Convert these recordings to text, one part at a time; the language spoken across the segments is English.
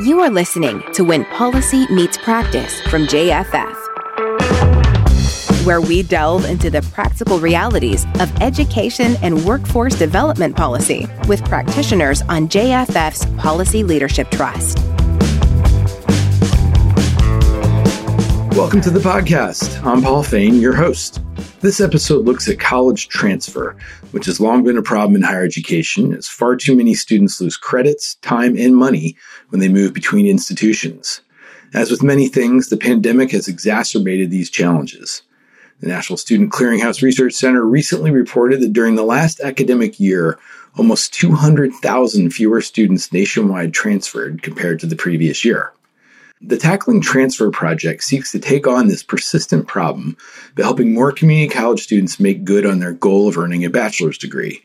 You are listening to When Policy Meets Practice from JFF, where we delve into the practical realities of education and workforce development policy with practitioners on JFF's Policy Leadership Trust. Welcome to the podcast. I'm Paul Fain, your host. This episode looks at college transfer, which has long been a problem in higher education as far too many students lose credits, time, and money when they move between institutions. As with many things, the pandemic has exacerbated these challenges. The National Student Clearinghouse Research Center recently reported that during the last academic year, almost 200,000 fewer students nationwide transferred compared to the previous year. The Tackling Transfer Project seeks to take on this persistent problem by helping more community college students make good on their goal of earning a bachelor's degree.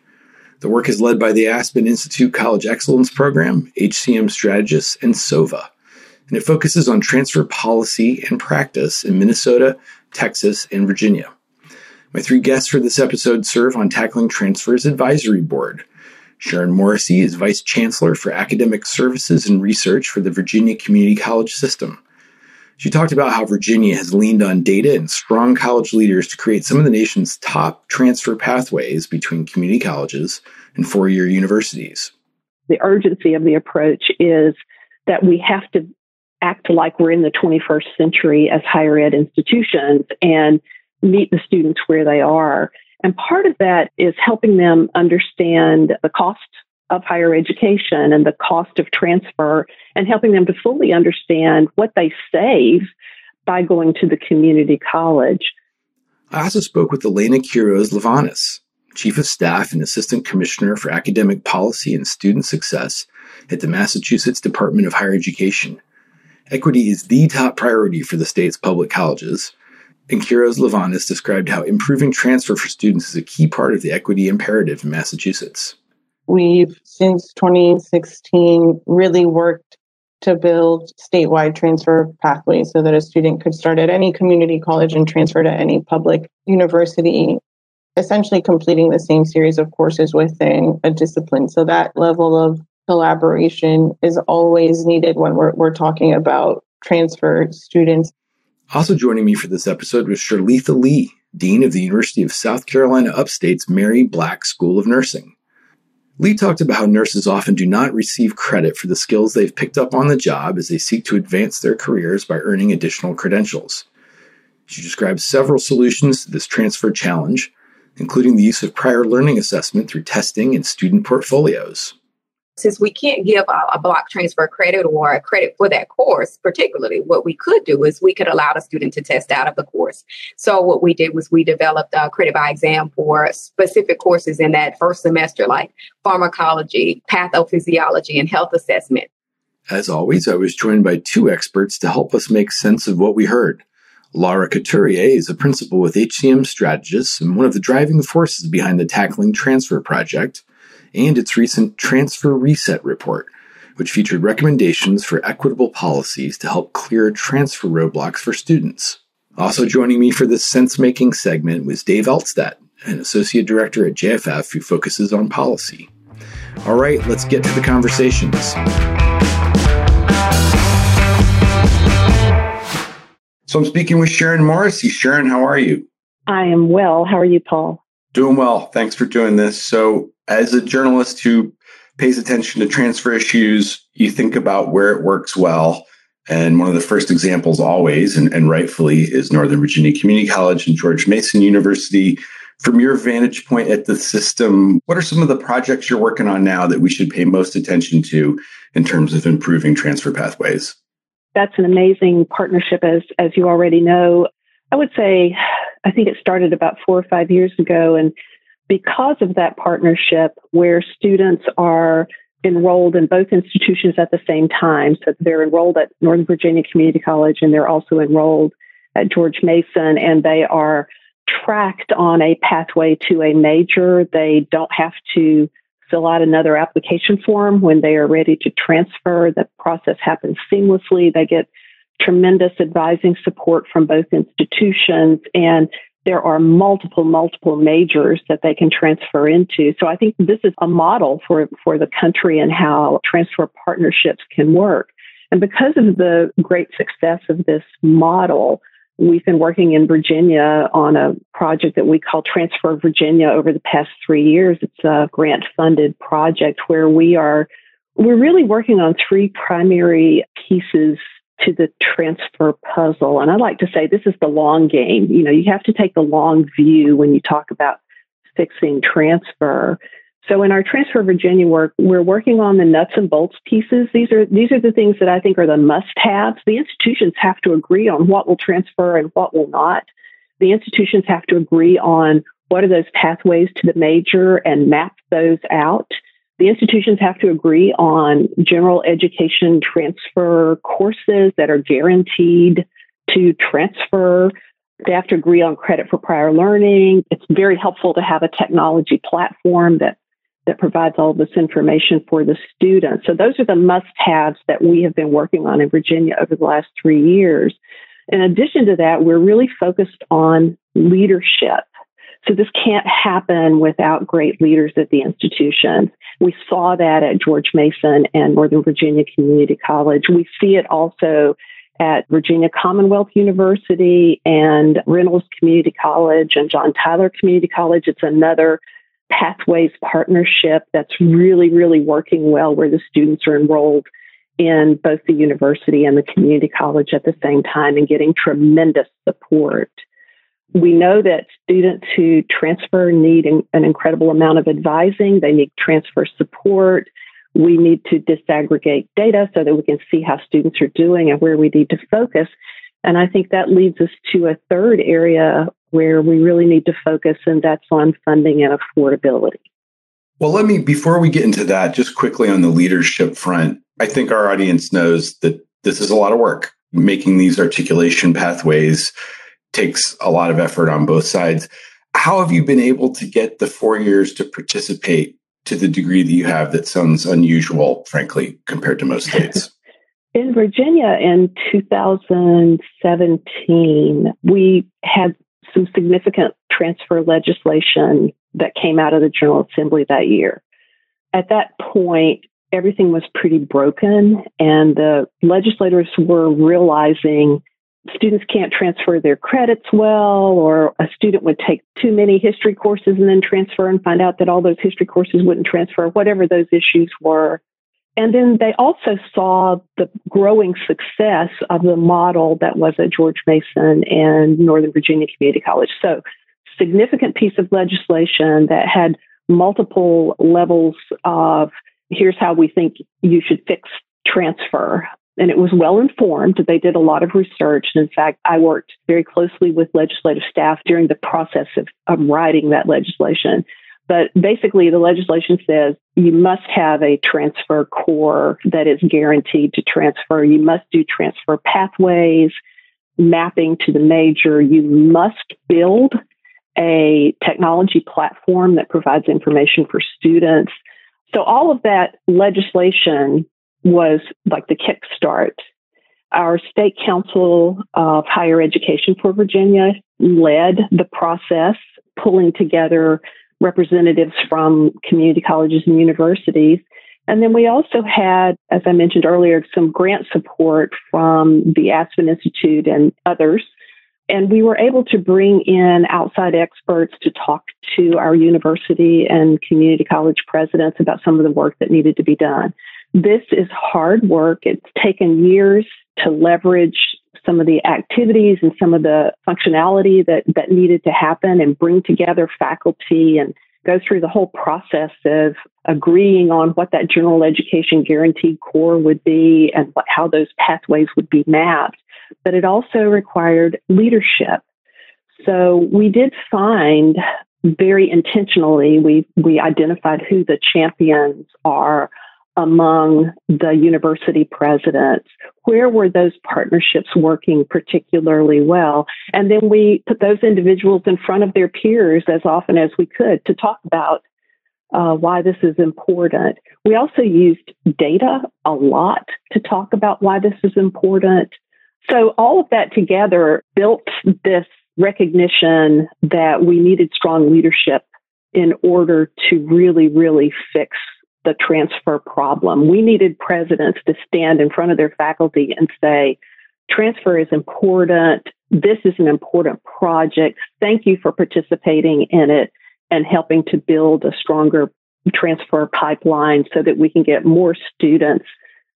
The work is led by the Aspen Institute College Excellence Program, HCM Strategists, and SOVA, and it focuses on transfer policy and practice in Minnesota, Texas, and Virginia. My three guests for this episode serve on Tackling Transfer's advisory board. Sharon Morrissey is Vice Chancellor for Academic Services and Research for the Virginia Community College System. She talked about how Virginia has leaned on data and strong college leaders to create some of the nation's top transfer pathways between community colleges and four year universities. The urgency of the approach is that we have to act like we're in the 21st century as higher ed institutions and meet the students where they are. And part of that is helping them understand the cost of higher education and the cost of transfer and helping them to fully understand what they save by going to the community college. I also spoke with Elena Quiroz Livanis, Chief of Staff and Assistant Commissioner for Academic Policy and Student Success at the Massachusetts Department of Higher Education. Equity is the top priority for the state's public colleges, and Quiroz Livanis described how improving transfer for students is a key part of the equity imperative in Massachusetts. We've, since 2016, really worked to build statewide transfer pathways so that a student could start at any community college and transfer to any public university, essentially completing the same series of courses within a discipline. So that level of collaboration is always needed when we're, we're talking about transfer students. Also joining me for this episode was Shirleatha Lee, Dean of the University of South Carolina Upstate's Mary Black School of Nursing. Lee talked about how nurses often do not receive credit for the skills they've picked up on the job as they seek to advance their careers by earning additional credentials. She describes several solutions to this transfer challenge, including the use of prior learning assessment through testing and student portfolios since we can't give a, a, block transfer credit or a credit for that course, particularly, what we could do is we could allow the student to test out of the course. So what we did was we developed a credit by exam for specific courses in that first semester, like pharmacology, pathophysiology, and health assessment. As always, I was joined by two experts to help us make sense of what we heard. Laura Couturier is a principal with HCM Strategists and one of the driving forces behind the Tackling Transfer Project and its recent Transfer Reset report, which featured recommendations for equitable policies to help clear transfer roadblocks for students. Also joining me for this sense making segment was Dave Altstadt, an associate director at JFF who focuses on policy. All right, let's get to the conversations. So I'm speaking with Sharon Morrissey. Sharon, how are you? I am well. How are you, Paul? Doing well. Thanks for doing this. So as a journalist who pays attention to transfer issues, you think about where it works well. And one of the first examples always, and, and rightfully, is Northern Virginia Community College and George Mason University. From your vantage point at the system, what are some of the projects you're working on now that we should pay most attention to in terms of improving transfer pathways? That's an amazing partnership, as as you already know. I would say, I think it started about four or five years ago, and because of that partnership where students are enrolled in both institutions at the same time. So they're enrolled at Northern Virginia Community College and they're also enrolled at George Mason and they are tracked on a pathway to a major. They don't have to fill out another application form when they are ready to transfer. The process happens seamlessly. They get tremendous advising support from both institutions and there are multiple, multiple majors that they can transfer into. So I think this is a model for, for the country and how transfer partnerships can work. And because of the great success of this model, we've been working in Virginia on a project that we call Transfer Virginia over the past three years. It's a grant funded project where we are, we're really working on three primary pieces to the transfer puzzle. And I like to say this is the long game. You know, you have to take the long view when you talk about fixing transfer. So in our Transfer Virginia work, we're working on the nuts and bolts pieces. These are these are the things that I think are the must-haves. The institutions have to agree on what will transfer and what will not. The institutions have to agree on what are those pathways to the major and map those out. The institutions have to agree on general education transfer courses that are guaranteed to transfer. They have to agree on credit for prior learning. It's very helpful to have a technology platform that that provides all this information for the students. So those are the must-haves that we have been working on in Virginia over the last three years. In addition to that, we're really focused on leadership. So this can't happen without great leaders at the institution. We saw that at George Mason and Northern Virginia Community College. We see it also at Virginia Commonwealth University and Reynolds Community College and John Tyler Community College. It's another Pathways partnership that's really, really working well where the students are enrolled in both the university and the community college at the same time and getting tremendous support. We know that students who transfer need an incredible amount of advising. They need transfer support. We need to disaggregate data so that we can see how students are doing and where we need to focus. And I think that leads us to a third area where we really need to focus, and that's on funding and affordability. Well, let me, before we get into that, just quickly on the leadership front, I think our audience knows that this is a lot of work. Making these articulation pathways takes a lot of effort on both sides. How have you been able to get the four years to participate to the degree that you have that sounds unusual, frankly, compared to most states? In Virginia in 2017, we had some significant transfer legislation that came out of the General Assembly that year. At that point, everything was pretty broken, and the legislators were realizing students can't transfer their credits well, or a student would take too many history courses and then transfer and find out that all those history courses wouldn't transfer, whatever those issues were. And then they also saw the growing success of the model that was at George Mason and Northern Virginia Community College. So, significant piece of legislation that had multiple levels of here's how we think you should fix transfer. And it was well informed. They did a lot of research. And in fact, I worked very closely with legislative staff during the process of, of writing that legislation but basically, the legislation says you must have a transfer core that is guaranteed to transfer. You must do transfer pathways, mapping to the major. You must build a technology platform that provides information for students. So all of that legislation was like the kickstart. Our state council of higher education for Virginia led the process, pulling together representatives from community colleges and universities. And then we also had, as I mentioned earlier, some grant support from the Aspen Institute and others. And we were able to bring in outside experts to talk to our university and community college presidents about some of the work that needed to be done. This is hard work. It's taken years to leverage some of the activities and some of the functionality that, that needed to happen and bring together faculty and go through the whole process of agreeing on what that general education guaranteed core would be and what, how those pathways would be mapped. But it also required leadership. So we did find very intentionally, we, we identified who the champions are among the university presidents? Where were those partnerships working particularly well? And then we put those individuals in front of their peers as often as we could to talk about uh, why this is important. We also used data a lot to talk about why this is important. So all of that together built this recognition that we needed strong leadership in order to really, really fix the transfer problem. We needed presidents to stand in front of their faculty and say, transfer is important. This is an important project. Thank you for participating in it and helping to build a stronger transfer pipeline so that we can get more students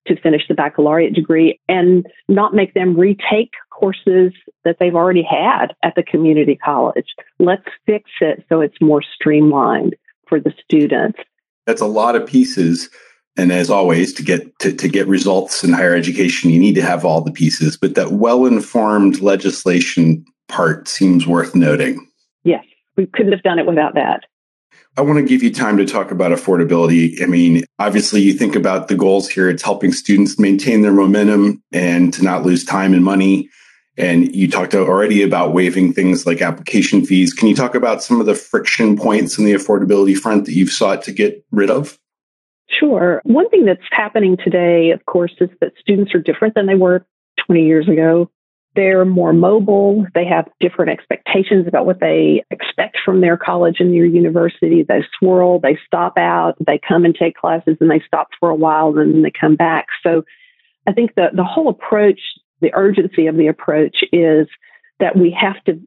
to finish the baccalaureate degree and not make them retake courses that they've already had at the community college. Let's fix it so it's more streamlined for the students. That's a lot of pieces. And as always, to get to, to get results in higher education, you need to have all the pieces. But that well-informed legislation part seems worth noting. Yes, we couldn't have done it without that. I want to give you time to talk about affordability. I mean, obviously, you think about the goals here. It's helping students maintain their momentum and to not lose time and money. And you talked already about waiving things like application fees. Can you talk about some of the friction points in the affordability front that you've sought to get rid of? Sure. One thing that's happening today, of course, is that students are different than they were 20 years ago. They're more mobile. They have different expectations about what they expect from their college and their university. They swirl, they stop out, they come and take classes and they stop for a while and then they come back. So I think the, the whole approach, the urgency of the approach is that we have to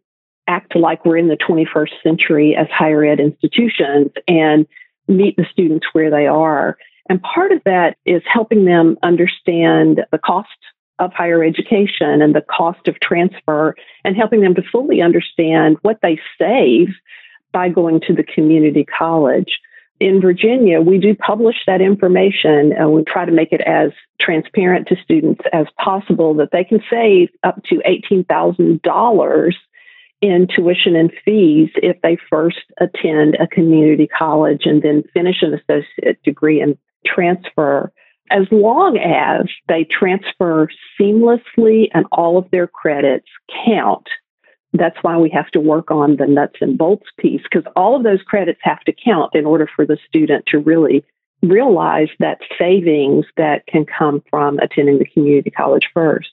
act like we're in the 21st century as higher ed institutions and meet the students where they are. And part of that is helping them understand the cost of higher education and the cost of transfer and helping them to fully understand what they save by going to the community college. In Virginia, we do publish that information and we try to make it as transparent to students as possible that they can save up to $18,000 in tuition and fees if they first attend a community college and then finish an associate degree and transfer as long as they transfer seamlessly and all of their credits count. That's why we have to work on the nuts and bolts piece because all of those credits have to count in order for the student to really realize that savings that can come from attending the community college first.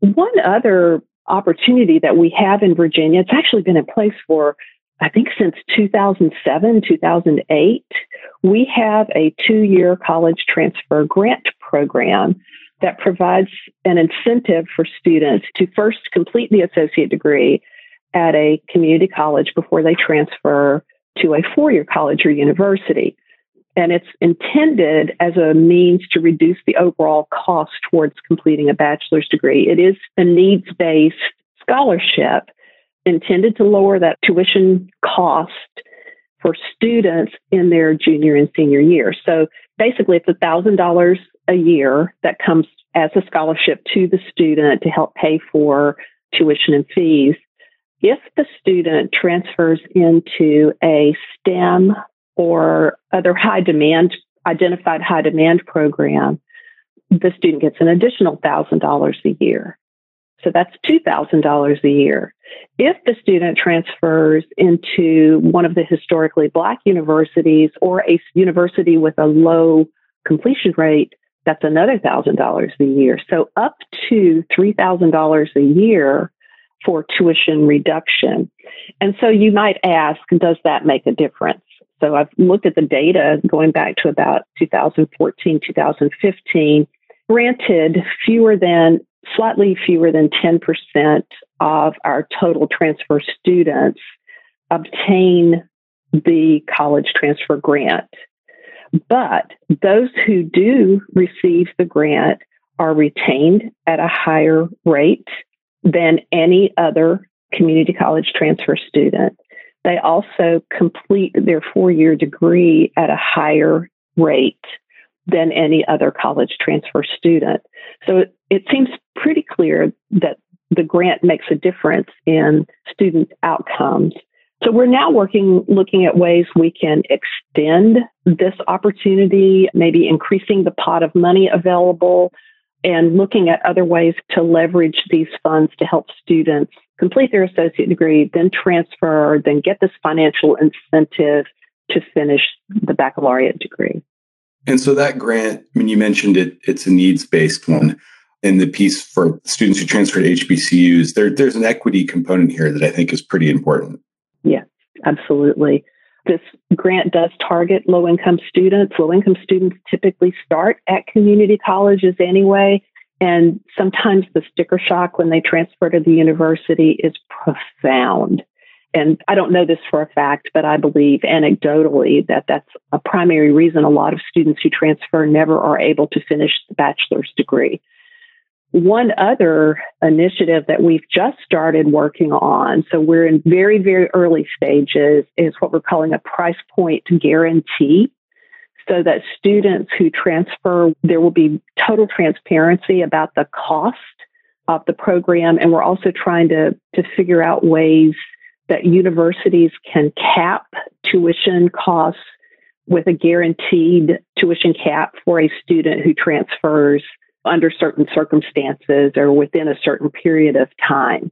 One other opportunity that we have in Virginia, it's actually been in place for I think since 2007, 2008, we have a two year college transfer grant program that provides an incentive for students to first complete the associate degree at a community college before they transfer to a four year college or university. And it's intended as a means to reduce the overall cost towards completing a bachelor's degree. It is a needs based scholarship intended to lower that tuition cost for students in their junior and senior year. So basically, it's a $1,000 a year that comes as a scholarship to the student to help pay for tuition and fees. If the student transfers into a STEM or other high demand, identified high demand program, the student gets an additional $1,000 a year. So that's $2,000 a year. If the student transfers into one of the historically black universities or a university with a low completion rate, that's another $1,000 a year. So up to $3,000 a year for tuition reduction. And so you might ask, does that make a difference? So I've looked at the data going back to about 2014, 2015. Granted, fewer than slightly fewer than 10% of our total transfer students obtain the college transfer grant. But those who do receive the grant are retained at a higher rate than any other community college transfer student. They also complete their four year degree at a higher rate than any other college transfer student. So it, it seems pretty clear that the grant makes a difference in student outcomes. So we're now working, looking at ways we can extend this opportunity, maybe increasing the pot of money available and looking at other ways to leverage these funds to help students complete their associate degree, then transfer, then get this financial incentive to finish the baccalaureate degree. And so that grant, I mean, you mentioned it, it's a needs based one. In the piece for students who transfer to HBCUs, there, there's an equity component here that I think is pretty important. Yes, absolutely. this grant does target low income students. Low income students typically start at community colleges anyway. And sometimes the sticker shock when they transfer to the university is profound. And I don't know this for a fact, but I believe anecdotally that that's a primary reason a lot of students who transfer never are able to finish the bachelor's degree. One other initiative that we've just started working on, so we're in very, very early stages, is what we're calling a price point guarantee. So that students who transfer, there will be total transparency about the cost of the program. And we're also trying to, to figure out ways that universities can cap tuition costs with a guaranteed tuition cap for a student who transfers under certain circumstances or within a certain period of time.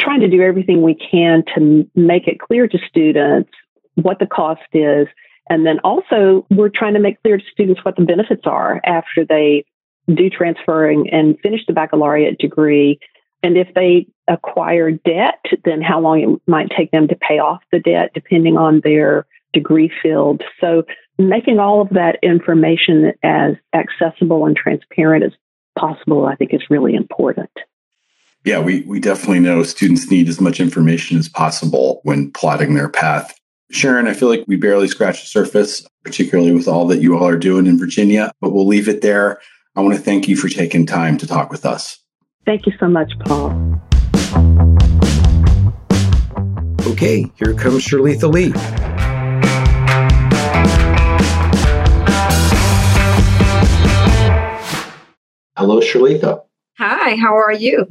Trying to do everything we can to make it clear to students what the cost is. And then also, we're trying to make clear to students what the benefits are after they do transferring and finish the baccalaureate degree. And if they acquire debt, then how long it might take them to pay off the debt, depending on their degree field. So, making all of that information as accessible and transparent as possible, I think is really important. Yeah, we, we definitely know students need as much information as possible when plotting their path. Sharon, I feel like we barely scratched the surface, particularly with all that you all are doing in Virginia, but we'll leave it there. I want to thank you for taking time to talk with us. Thank you so much, Paul. Okay, here comes Shirleatha Lee. Hello, Shirleatha. Hi, how are you?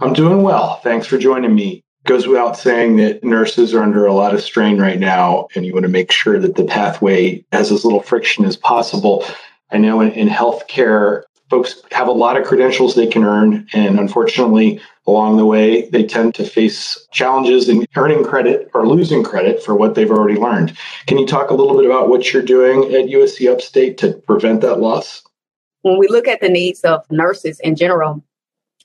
I'm doing well. Thanks for joining me. Goes without saying that nurses are under a lot of strain right now, and you want to make sure that the pathway has as little friction as possible. I know in, in healthcare, folks have a lot of credentials they can earn, and unfortunately, along the way, they tend to face challenges in earning credit or losing credit for what they've already learned. Can you talk a little bit about what you're doing at USC Upstate to prevent that loss? when we look at the needs of nurses in general,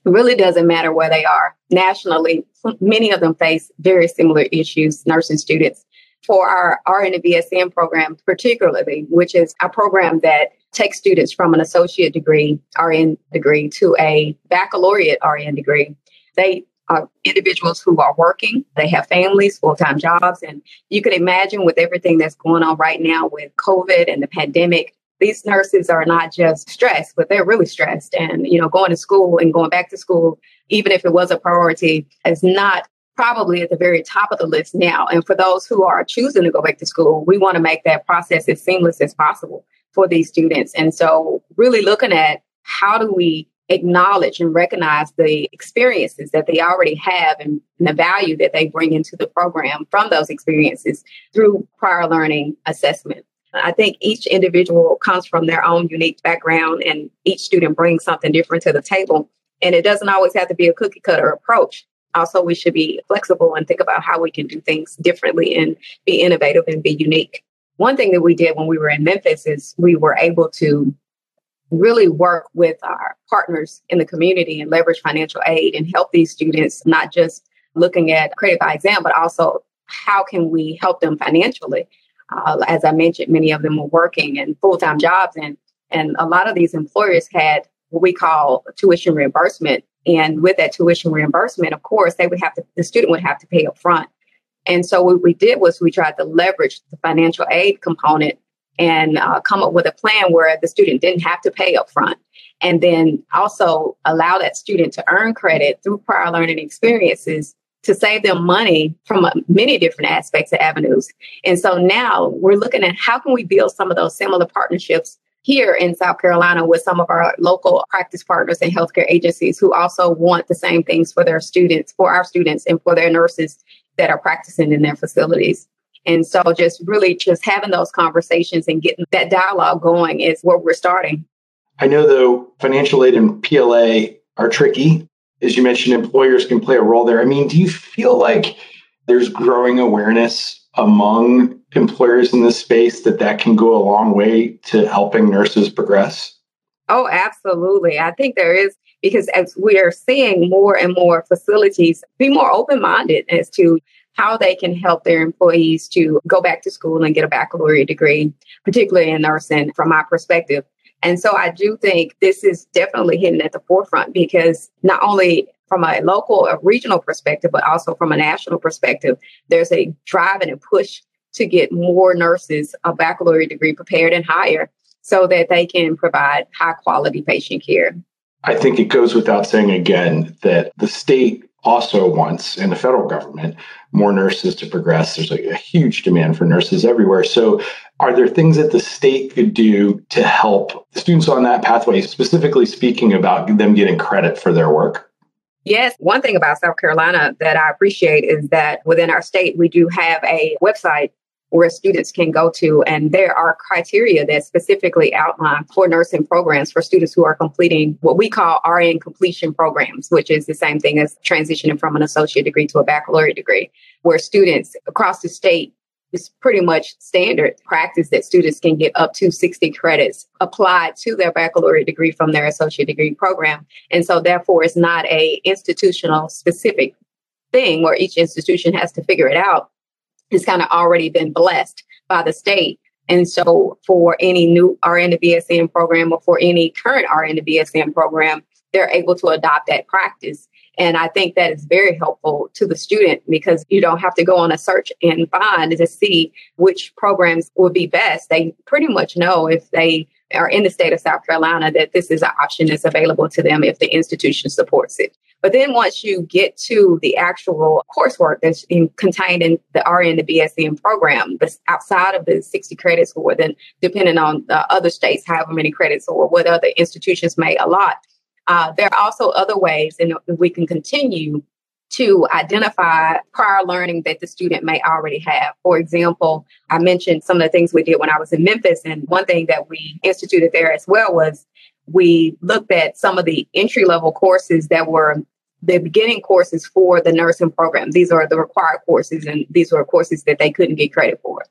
it really doesn't matter where they are nationally. Many of them face very similar issues, nursing students. For our RN and BSN program, particularly, which is a program that takes students from an associate degree, RN degree, to a baccalaureate RN degree, they are individuals who are working, they have families, full time jobs. And you can imagine with everything that's going on right now with COVID and the pandemic, these nurses are not just stressed, but they're really stressed. And, you know, going to school and going back to school, even if it was a priority, is not probably at the very top of the list now. And for those who are choosing to go back to school, we want to make that process as seamless as possible for these students. And so, really looking at how do we acknowledge and recognize the experiences that they already have and, and the value that they bring into the program from those experiences through prior learning assessment. I think each individual comes from their own unique background and each student brings something different to the table. And it doesn't always have to be a cookie cutter approach. Also, we should be flexible and think about how we can do things differently and be innovative and be unique. One thing that we did when we were in Memphis is we were able to really work with our partners in the community and leverage financial aid and help these students, not just looking at credit by exam, but also how can we help them financially uh, as I mentioned, many of them were working in full time jobs, and and a lot of these employers had what we call tuition reimbursement. And with that tuition reimbursement, of course, they would have to the student would have to pay up front. And so what we did was we tried to leverage the financial aid component and uh, come up with a plan where the student didn't have to pay up front and then also allow that student to earn credit through prior learning experiences to save them money from uh, many different aspects of avenues. And so now we're looking at how can we build some of those similar partnerships here in South Carolina with some of our local practice partners and healthcare agencies who also want the same things for their students, for our students, and for their nurses that are practicing in their facilities. And so just really just having those conversations and getting that dialogue going is where we're starting. I know though financial aid and PLA are tricky as you mentioned, employers can play a role there. I mean, do you feel like there's growing awareness among employers in this space that that can go a long way to helping nurses progress? Oh, absolutely. I think there is because as we are seeing more and more facilities be more open minded as to how they can help their employees to go back to school and get a baccalaureate degree, particularly in nursing from my perspective. And so I do think this is definitely hitting at the forefront because not only from a local, or regional perspective, but also from a national perspective, there's a drive and a push to get more nurses a baccalaureate degree prepared and higher so that they can provide high quality patient care. I think it goes without saying again that the state also wants, in the federal government, more nurses to progress. There's a, a huge demand for nurses everywhere. So, are there things that the state could do to help students on that pathway, specifically speaking about them getting credit for their work? Yes, one thing about South Carolina that I appreciate is that within our state, we do have a website where students can go to. And there are criteria that specifically outline for nursing programs for students who are completing what we call RN completion programs, which is the same thing as transitioning from an associate degree to a baccalaureate degree, where students across the state it's pretty much standard practice that students can get up to 60 credits applied to their baccalaureate degree from their associate degree program. And so therefore it's not a institutional specific thing where each institution has to figure it out has kind of already been blessed by the state. And so for any new RN to BSN program or for any current RN to BSN program, they're able to adopt that practice. And I think that is very helpful to the student because you don't have to go on a search and find to see which programs would be best. They pretty much know if they are in the state of South Carolina that this is an option that's available to them if the institution supports it. But then once you get to the actual coursework that's in, contained in the RN, the BSN program, that's outside of the 60 credits or then depending on the other states, however many credits or what other institutions may allot, uh, there are also other ways and we can continue to identify prior learning that the student may already have. For example, I mentioned some of the things we did when I was in Memphis, and one thing that we instituted there as well was we looked at some of the entry level courses that were the beginning courses for the nursing program. These are the required courses, and these were courses that they couldn't get credit for.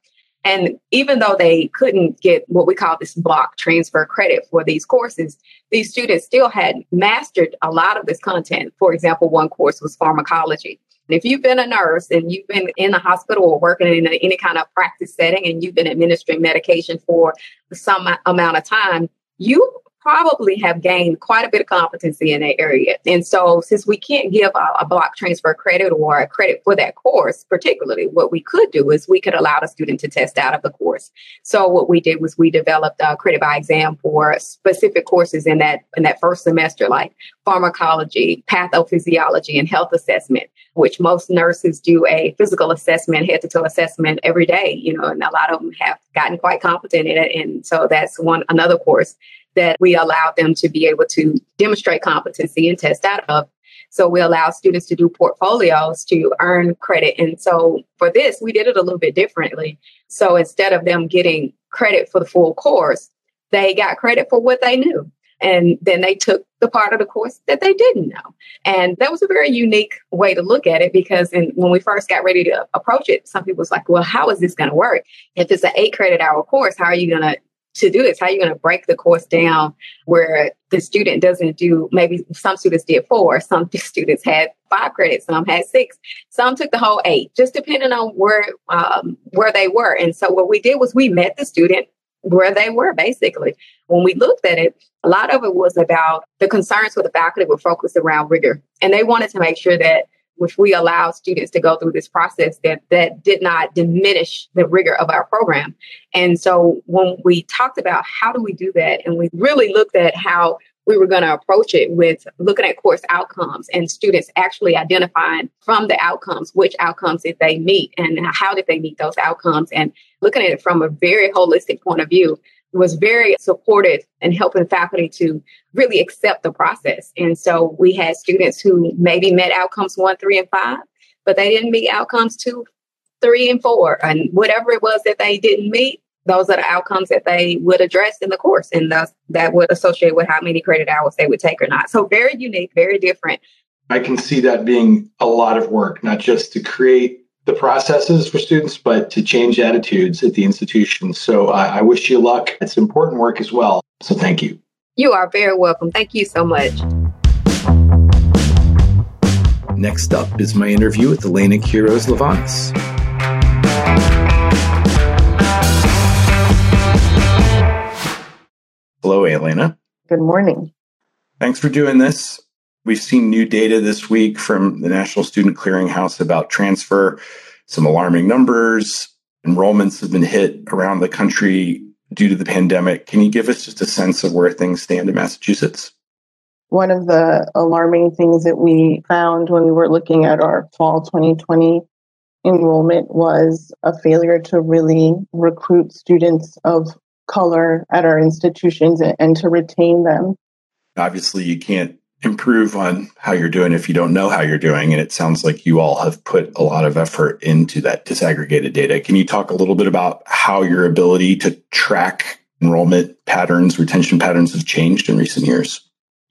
And even though they couldn't get what we call this block transfer credit for these courses, these students still had mastered a lot of this content. For example, one course was pharmacology. And if you've been a nurse and you've been in the hospital or working in any kind of practice setting and you've been administering medication for some amount of time, you probably have gained quite a bit of competency in that area. And so, since we can't give a, a, block transfer credit or a credit for that course, particularly, what we could do is we could allow the student to test out of the course. So, what we did was we developed a credit by exam for specific courses in that in that first semester, like pharmacology, pathophysiology, and health assessment. Which most nurses do a physical assessment, head to toe assessment every day, you know, and a lot of them have gotten quite competent in it. And so that's one another course that we allow them to be able to demonstrate competency and test out of. So we allow students to do portfolios to earn credit. And so for this, we did it a little bit differently. So instead of them getting credit for the full course, they got credit for what they knew. And then they took the part of the course that they didn't know. And that was a very unique way to look at it because in, when we first got ready to approach it, some people was like, well, how is this going to work? If it's an eight credit hour course, how are you going to to do this? How are you going to break the course down where the student doesn't do, maybe some students did four, some students had five credits, some had six, some took the whole eight, just depending on where, um, where they were. And so what we did was we met the student where they were basically. When we looked at it, a lot of it was about the concerns for the faculty were focused around rigor. And they wanted to make sure that if we allow students to go through this process that that did not diminish the rigor of our program. And so when we talked about how do we do that and we really looked at how we were going to approach it with looking at course outcomes and students actually identifying from the outcomes which outcomes did they meet and how did they meet those outcomes and looking at it from a very holistic point of view was very supportive in helping faculty to really accept the process. And so we had students who maybe met outcomes one, three, and five, but they didn't meet outcomes two, three, and four. And whatever it was that they didn't meet, those are the outcomes that they would address in the course. And thus that would associate with how many credit hours they would take or not. So very unique, very different. I can see that being a lot of work, not just to create the processes for students, but to change attitudes at the institution. So I, I wish you luck. It's important work as well. So thank you. You are very welcome. Thank you so much. Next up is my interview with Elena Quiroz Livanis. Hello, Elena. Good morning. Thanks for doing this. We've seen new data this week from the National Student Clearinghouse about transfer, some alarming numbers. Enrollments have been hit around the country due to the pandemic. Can you give us just a sense of where things stand in Massachusetts? One of the alarming things that we found when we were looking at our fall 2020 enrollment was a failure to really recruit students of color at our institutions and to retain them. Obviously, you can't improve on how you're doing if you don't know how you're doing. And it sounds like you all have put a lot of effort into that disaggregated data. Can you talk a little bit about how your ability to track enrollment patterns, retention patterns have changed in recent years?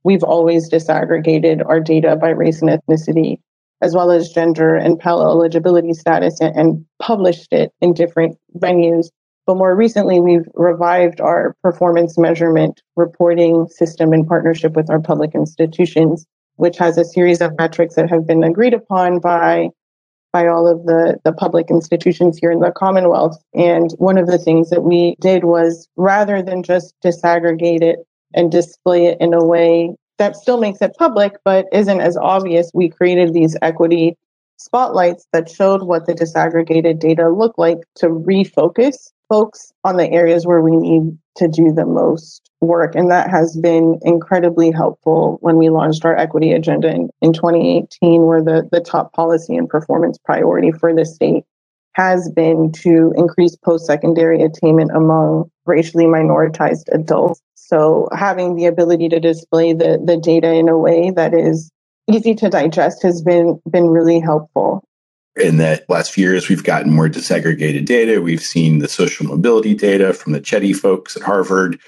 We've always disaggregated our data by race and ethnicity, as well as gender and Pell eligibility status, and, and published it in different venues but more recently, we've revived our performance measurement reporting system in partnership with our public institutions, which has a series of metrics that have been agreed upon by by all of the, the public institutions here in the Commonwealth. And one of the things that we did was rather than just disaggregate it and display it in a way that still makes it public, but isn't as obvious, we created these equity spotlights that showed what the disaggregated data looked like to refocus folks on the areas where we need to do the most work. And that has been incredibly helpful when we launched our equity agenda in, in 2018, where the, the top policy and performance priority for the state has been to increase post secondary attainment among racially minoritized adults. So having the ability to display the, the data in a way that is easy to digest has been been really helpful in the last few years, we've gotten more disaggregated data. We've seen the social mobility data from the Chetty folks at Harvard.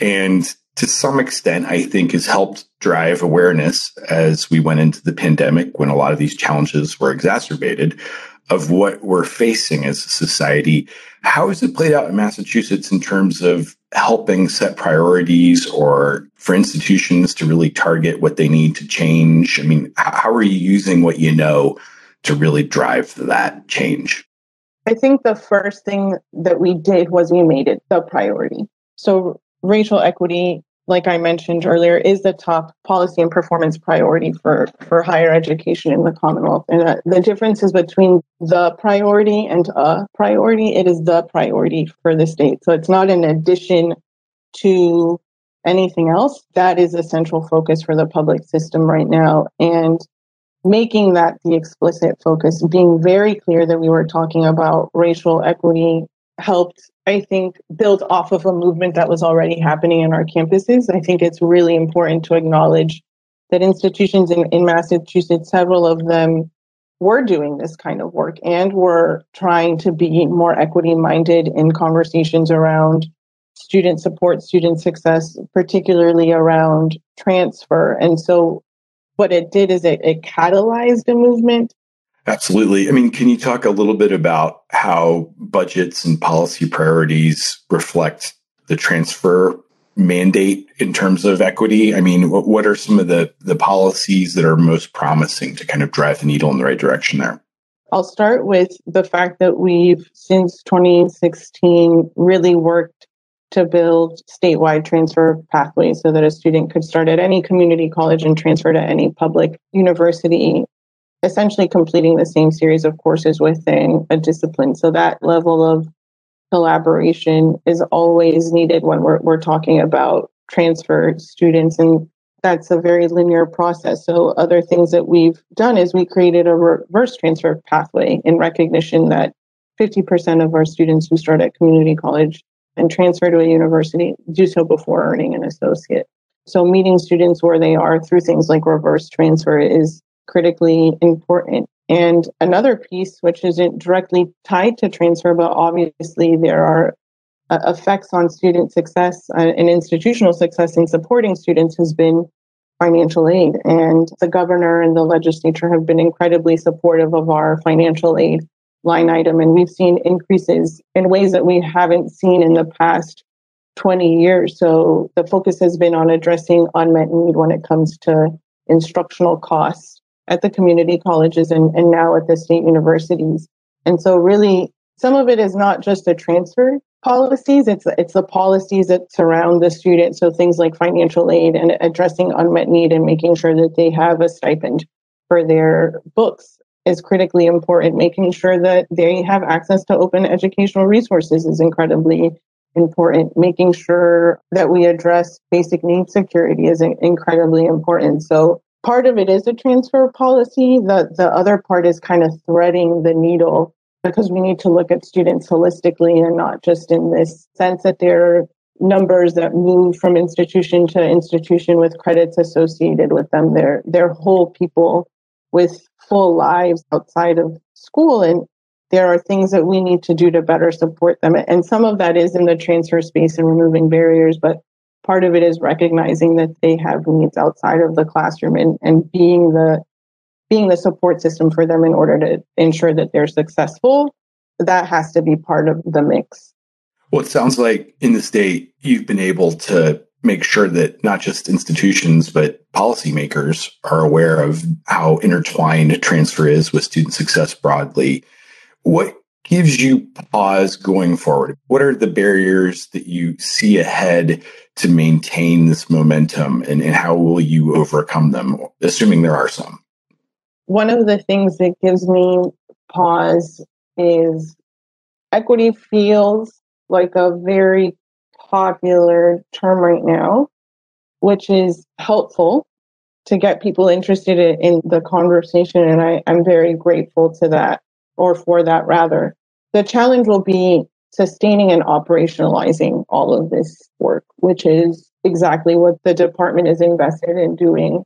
And to some extent, I think has helped drive awareness as we went into the pandemic when a lot of these challenges were exacerbated of what we're facing as a society. How has it played out in Massachusetts in terms of helping set priorities or for institutions to really target what they need to change? I mean, how are you using what you know to really drive that change? I think the first thing that we did was we made it the priority. So, racial equity, like I mentioned earlier, is the top policy and performance priority for, for higher education in the Commonwealth. And uh, the difference is between the priority and a priority, it is the priority for the state. So, it's not an addition to anything else. That is a central focus for the public system right now. And making that the explicit focus, being very clear that we were talking about racial equity helped, I think, build off of a movement that was already happening in our campuses. I think it's really important to acknowledge that institutions in, in Massachusetts, several of them were doing this kind of work and were trying to be more equity minded in conversations around student support, student success, particularly around transfer. And so what it did is it, it catalyzed a movement. Absolutely. I mean, can you talk a little bit about how budgets and policy priorities reflect the transfer mandate in terms of equity? I mean, what, what are some of the, the policies that are most promising to kind of drive the needle in the right direction there? I'll start with the fact that we've, since 2016, really worked to build statewide transfer pathways so that a student could start at any community college and transfer to any public university, essentially completing the same series of courses within a discipline. So that level of collaboration is always needed when we're, we're talking about transfer students and that's a very linear process. So other things that we've done is we created a reverse transfer pathway in recognition that 50% of our students who start at community college and transfer to a university, do so before earning an associate. So meeting students where they are through things like reverse transfer is critically important. And another piece, which isn't directly tied to transfer, but obviously there are uh, effects on student success uh, and institutional success in supporting students, has been financial aid. And the governor and the legislature have been incredibly supportive of our financial aid line item. And we've seen increases in ways that we haven't seen in the past 20 years. So the focus has been on addressing unmet need when it comes to instructional costs at the community colleges and, and now at the state universities. And so really some of it is not just the transfer policies, it's it's the policies that surround the student. So things like financial aid and addressing unmet need and making sure that they have a stipend for their books is critically important. Making sure that they have access to open educational resources is incredibly important. Making sure that we address basic need security is incredibly important. So part of it is a transfer policy. The the other part is kind of threading the needle because we need to look at students holistically and not just in this sense that they're numbers that move from institution to institution with credits associated with them. They're they're whole people with full lives outside of school and there are things that we need to do to better support them. And some of that is in the transfer space and removing barriers, but part of it is recognizing that they have needs outside of the classroom and, and being the being the support system for them in order to ensure that they're successful. That has to be part of the mix. Well, it sounds like in the state, you've been able to make sure that not just institutions, but policymakers are aware of how intertwined transfer is with student success broadly. What gives you pause going forward? What are the barriers that you see ahead to maintain this momentum and, and how will you overcome them, assuming there are some? one of the things that gives me pause is equity feels like a very popular term right now, which is helpful to get people interested in the conversation. And I, I'm very grateful to that, or for that rather. The challenge will be sustaining and operationalizing all of this work, which is exactly what the department is invested in doing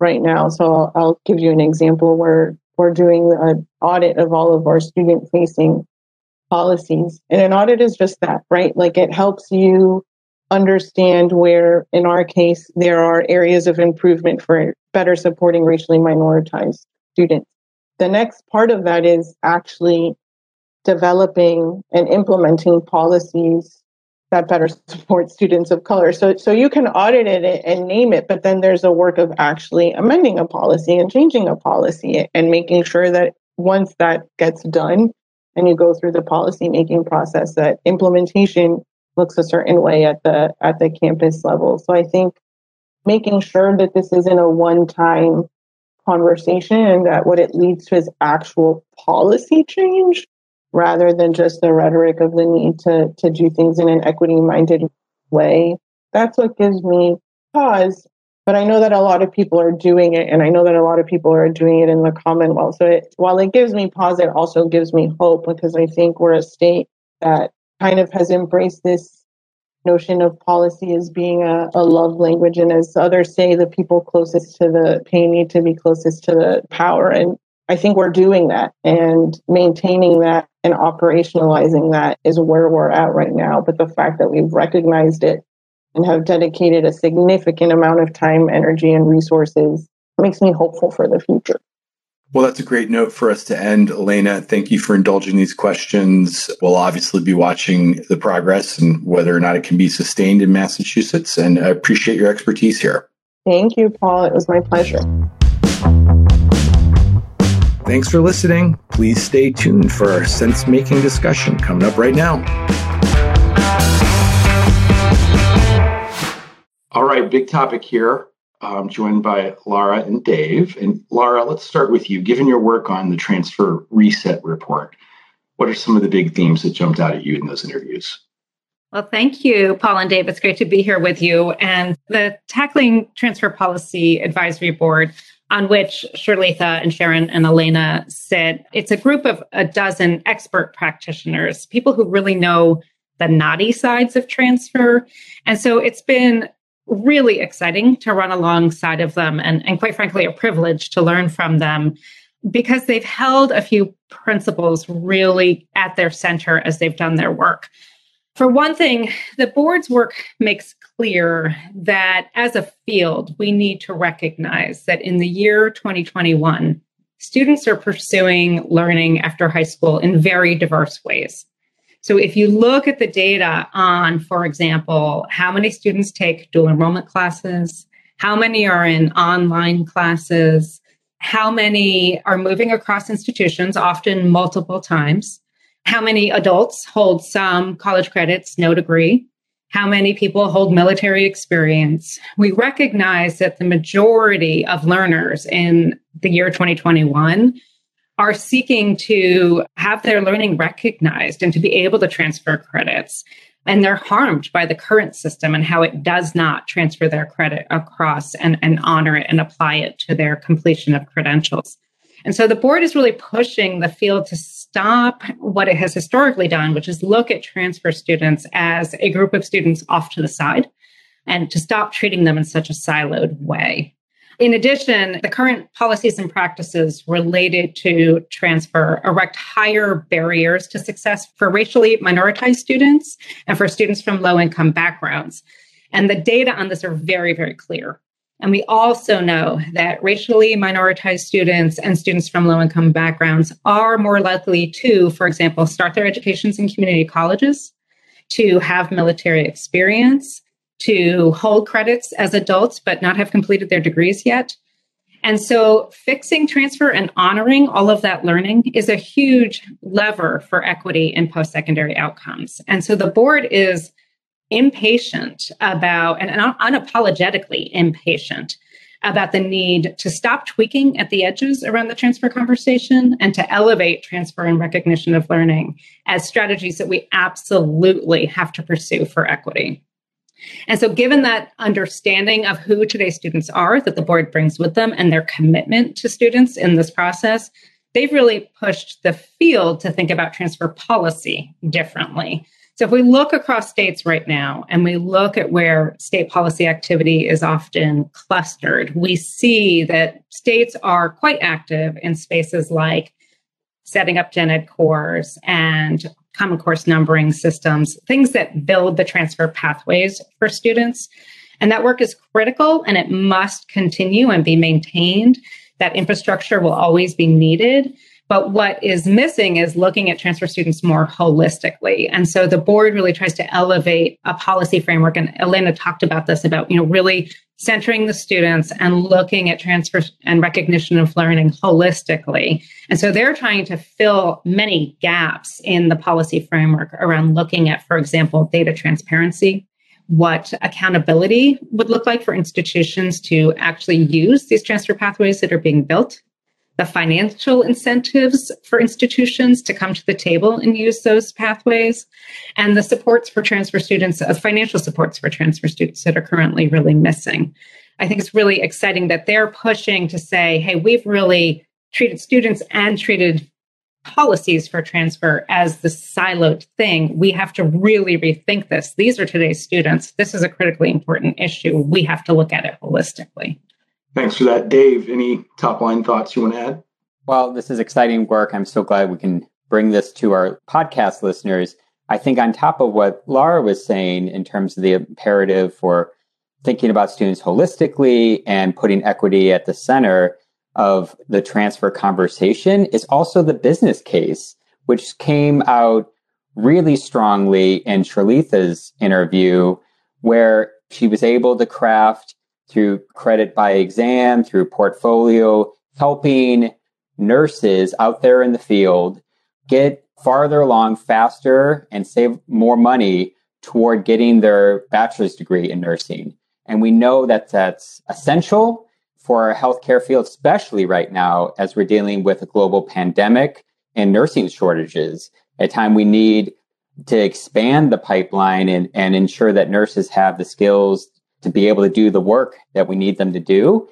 right now. So I'll give you an example where we're doing an audit of all of our student facing policies. And an audit is just that, right? Like it helps you understand where, in our case, there are areas of improvement for better supporting racially minoritized students. The next part of that is actually developing and implementing policies that better support students of color. So, so you can audit it and name it, but then there's a work of actually amending a policy and changing a policy and making sure that once that gets done and you go through the policy making process, that implementation looks a certain way at the at the campus level. So I think making sure that this isn't a one-time conversation and that what it leads to is actual policy change rather than just the rhetoric of the need to, to do things in an equity minded way. That's what gives me pause. But I know that a lot of people are doing it, and I know that a lot of people are doing it in the Commonwealth. So it, while it gives me pause, it also gives me hope because I think we're a state that kind of has embraced this notion of policy as being a, a love language. And as others say, the people closest to the pain need to be closest to the power. And I think we're doing that and maintaining that and operationalizing that is where we're at right now. But the fact that we've recognized it and have dedicated a significant amount of time, energy, and resources makes me hopeful for the future. Well, that's a great note for us to end. Elena, thank you for indulging these questions. We'll obviously be watching the progress and whether or not it can be sustained in Massachusetts. And I appreciate your expertise here. Thank you, Paul. It was my pleasure. Thanks for listening. Please stay tuned for our sense making discussion coming up right now. Right, big topic here. I'm joined by Laura and Dave. And Laura, let's start with you. Given your work on the transfer reset report, what are some of the big themes that jumped out at you in those interviews? Well, thank you, Paul and Dave. It's great to be here with you. And the Tackling Transfer Policy Advisory Board on which Shirleatha and Sharon and Elena sit. It's a group of a dozen expert practitioners, people who really know the knotty sides of transfer. And so it's been really exciting to run alongside of them and, and quite frankly, a privilege to learn from them because they've held a few principles really at their center as they've done their work. For one thing, the board's work makes clear that as a field, we need to recognize that in the year 2021, students are pursuing learning after high school in very diverse ways. So if you look at the data on, for example, how many students take dual enrollment classes, how many are in online classes, how many are moving across institutions, often multiple times, how many adults hold some college credits, no degree, how many people hold military experience. We recognize that the majority of learners in the year 2021 are seeking to have their learning recognized and to be able to transfer credits. And they're harmed by the current system and how it does not transfer their credit across and, and honor it and apply it to their completion of credentials. And so the board is really pushing the field to stop what it has historically done, which is look at transfer students as a group of students off to the side and to stop treating them in such a siloed way. In addition, the current policies and practices related to transfer erect higher barriers to success for racially minoritized students and for students from low income backgrounds. And the data on this are very, very clear. And we also know that racially minoritized students and students from low income backgrounds are more likely to, for example, start their educations in community colleges, to have military experience, to hold credits as adults but not have completed their degrees yet. And so fixing, transfer, and honoring all of that learning is a huge lever for equity in post secondary outcomes. And so the board is impatient about, and unapologetically impatient about the need to stop tweaking at the edges around the transfer conversation and to elevate transfer and recognition of learning as strategies that we absolutely have to pursue for equity. And so, given that understanding of who today's students are that the board brings with them and their commitment to students in this process, they've really pushed the field to think about transfer policy differently. So, if we look across states right now and we look at where state policy activity is often clustered, we see that states are quite active in spaces like setting up gen ed cores and common course numbering systems, things that build the transfer pathways for students. And that work is critical and it must continue and be maintained. That infrastructure will always be needed. But what is missing is looking at transfer students more holistically. And so the board really tries to elevate a policy framework. And Elena talked about this about, you know, really centering the students and looking at transfer and recognition of learning holistically. And so they're trying to fill many gaps in the policy framework around looking at, for example, data transparency, what accountability would look like for institutions to actually use these transfer pathways that are being built the financial incentives for institutions to come to the table and use those pathways, and the supports for transfer students, uh, financial supports for transfer students that are currently really missing. I think it's really exciting that they're pushing to say, hey, we've really treated students and treated policies for transfer as the siloed thing. We have to really rethink this. These are today's students. This is a critically important issue. We have to look at it holistically. Thanks for that. Dave, any top line thoughts you want to add? Well, this is exciting work. I'm so glad we can bring this to our podcast listeners. I think, on top of what Laura was saying in terms of the imperative for thinking about students holistically and putting equity at the center of the transfer conversation, is also the business case, which came out really strongly in Shirleatha's interview, where she was able to craft through credit by exam, through portfolio, helping nurses out there in the field get farther along faster and save more money toward getting their bachelor's degree in nursing. And we know that that's essential for our healthcare field, especially right now as we're dealing with a global pandemic and nursing shortages. A time we need to expand the pipeline and, and ensure that nurses have the skills to be able to do the work that we need them to do.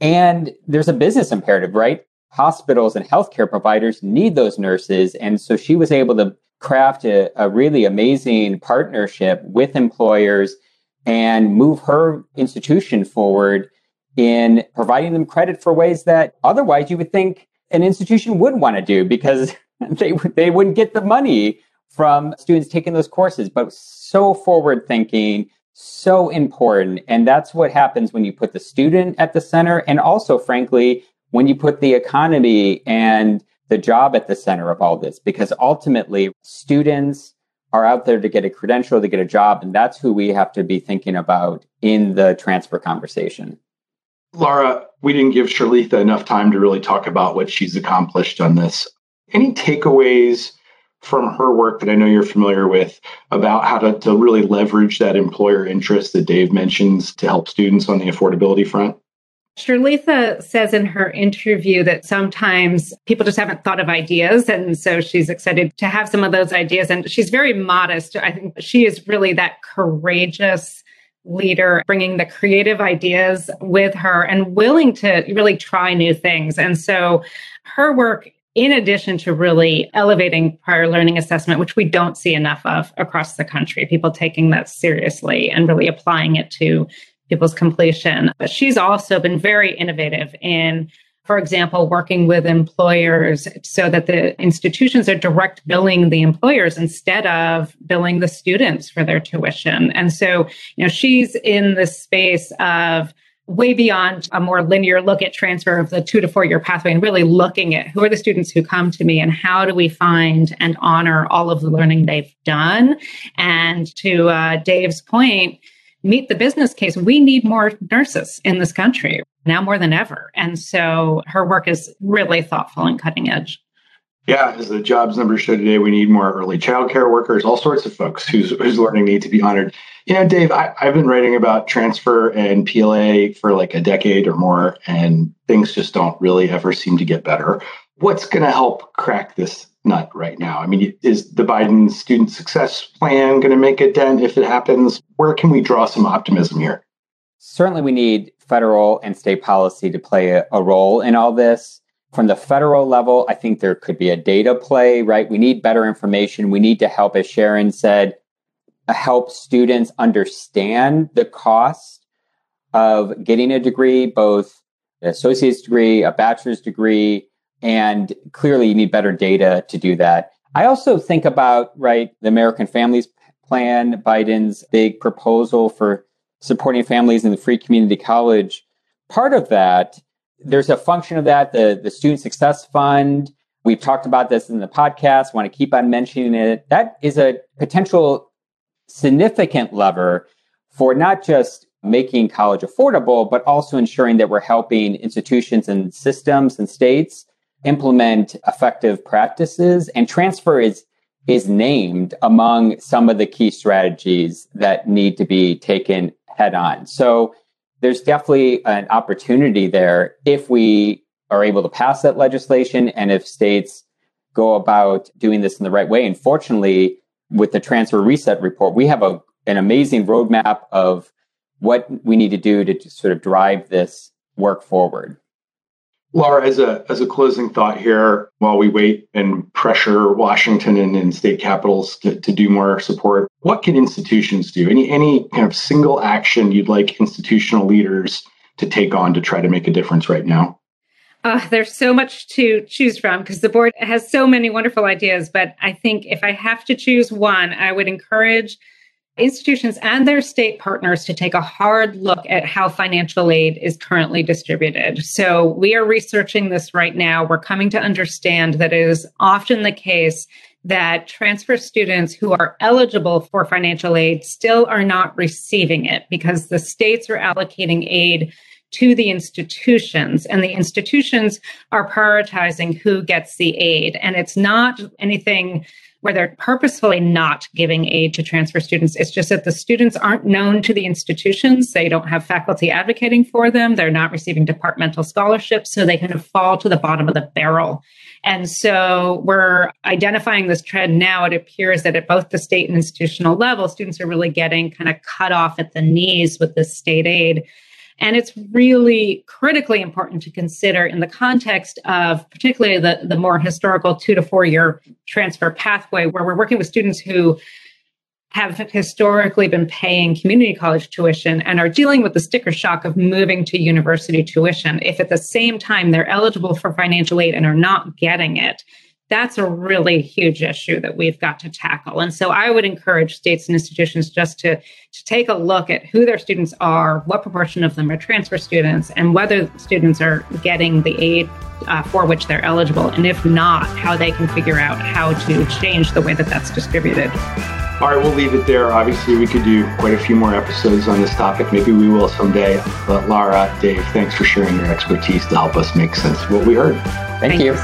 And there's a business imperative, right? Hospitals and healthcare providers need those nurses. And so she was able to craft a, a really amazing partnership with employers and move her institution forward in providing them credit for ways that otherwise you would think an institution would want to do because they they wouldn't get the money from students taking those courses but so forward thinking so important. And that's what happens when you put the student at the center. And also, frankly, when you put the economy and the job at the center of all this, because ultimately students are out there to get a credential, to get a job. And that's who we have to be thinking about in the transfer conversation. Laura, we didn't give Shirleatha enough time to really talk about what she's accomplished on this. Any takeaways from her work that I know you're familiar with about how to, to really leverage that employer interest that Dave mentions to help students on the affordability front? Shirleatha says in her interview that sometimes people just haven't thought of ideas. And so she's excited to have some of those ideas. And she's very modest. I think she is really that courageous leader, bringing the creative ideas with her and willing to really try new things. And so her work in addition to really elevating prior learning assessment, which we don't see enough of across the country, people taking that seriously and really applying it to people's completion. But she's also been very innovative in, for example, working with employers so that the institutions are direct billing the employers instead of billing the students for their tuition. And so, you know, she's in the space of way beyond a more linear look at transfer of the two to four year pathway and really looking at who are the students who come to me and how do we find and honor all of the learning they've done. And to uh, Dave's point, meet the business case. We need more nurses in this country now more than ever. And so her work is really thoughtful and cutting edge. Yeah, as the jobs numbers show today, we need more early childcare workers, all sorts of folks whose, whose learning need to be honored. You know, Dave, I, I've been writing about transfer and PLA for like a decade or more, and things just don't really ever seem to get better. What's going to help crack this nut right now? I mean, is the Biden student success plan going to make a dent if it happens? Where can we draw some optimism here? Certainly, we need federal and state policy to play a, a role in all this. From the federal level, I think there could be a data play, right? We need better information. We need to help, as Sharon said, help students understand the cost of getting a degree, both an associate's degree, a bachelor's degree, and clearly you need better data to do that. I also think about, right, the American Families Plan, Biden's big proposal for supporting families in the free community college. Part of that there's a function of that, the, the Student Success Fund. We've talked about this in the podcast, want to keep on mentioning it. That is a potential significant lever for not just making college affordable, but also ensuring that we're helping institutions and systems and states implement effective practices. And transfer is is named among some of the key strategies that need to be taken head on. So there's definitely an opportunity there if we are able to pass that legislation and if states go about doing this in the right way. And fortunately, with the transfer reset report, we have a, an amazing roadmap of what we need to do to sort of drive this work forward. Laura, as a as a closing thought here, while we wait and pressure Washington and, and state capitals to, to do more support, what can institutions do? Any any kind of single action you'd like institutional leaders to take on to try to make a difference right now? Uh, there's so much to choose from because the board has so many wonderful ideas. But I think if I have to choose one, I would encourage institutions and their state partners to take a hard look at how financial aid is currently distributed. So we are researching this right now. We're coming to understand that it is often the case that transfer students who are eligible for financial aid still are not receiving it because the states are allocating aid to the institutions and the institutions are prioritizing who gets the aid and it's not anything where they're purposefully not giving aid to transfer students. It's just that the students aren't known to the institutions. They don't have faculty advocating for them. They're not receiving departmental scholarships. So they kind of fall to the bottom of the barrel. And so we're identifying this trend now. It appears that at both the state and institutional level, students are really getting kind of cut off at the knees with this state aid. And it's really critically important to consider in the context of particularly the, the more historical two to four year transfer pathway, where we're working with students who have historically been paying community college tuition and are dealing with the sticker shock of moving to university tuition. If at the same time they're eligible for financial aid and are not getting it, that's a really huge issue that we've got to tackle. And so I would encourage states and institutions just to, to take a look at who their students are, what proportion of them are transfer students, and whether students are getting the aid uh, for which they're eligible. And if not, how they can figure out how to change the way that that's distributed. All right, we'll leave it there. Obviously, we could do quite a few more episodes on this topic. Maybe we will someday. But Lara, Dave, thanks for sharing your expertise to help us make sense of what we heard. Thank you.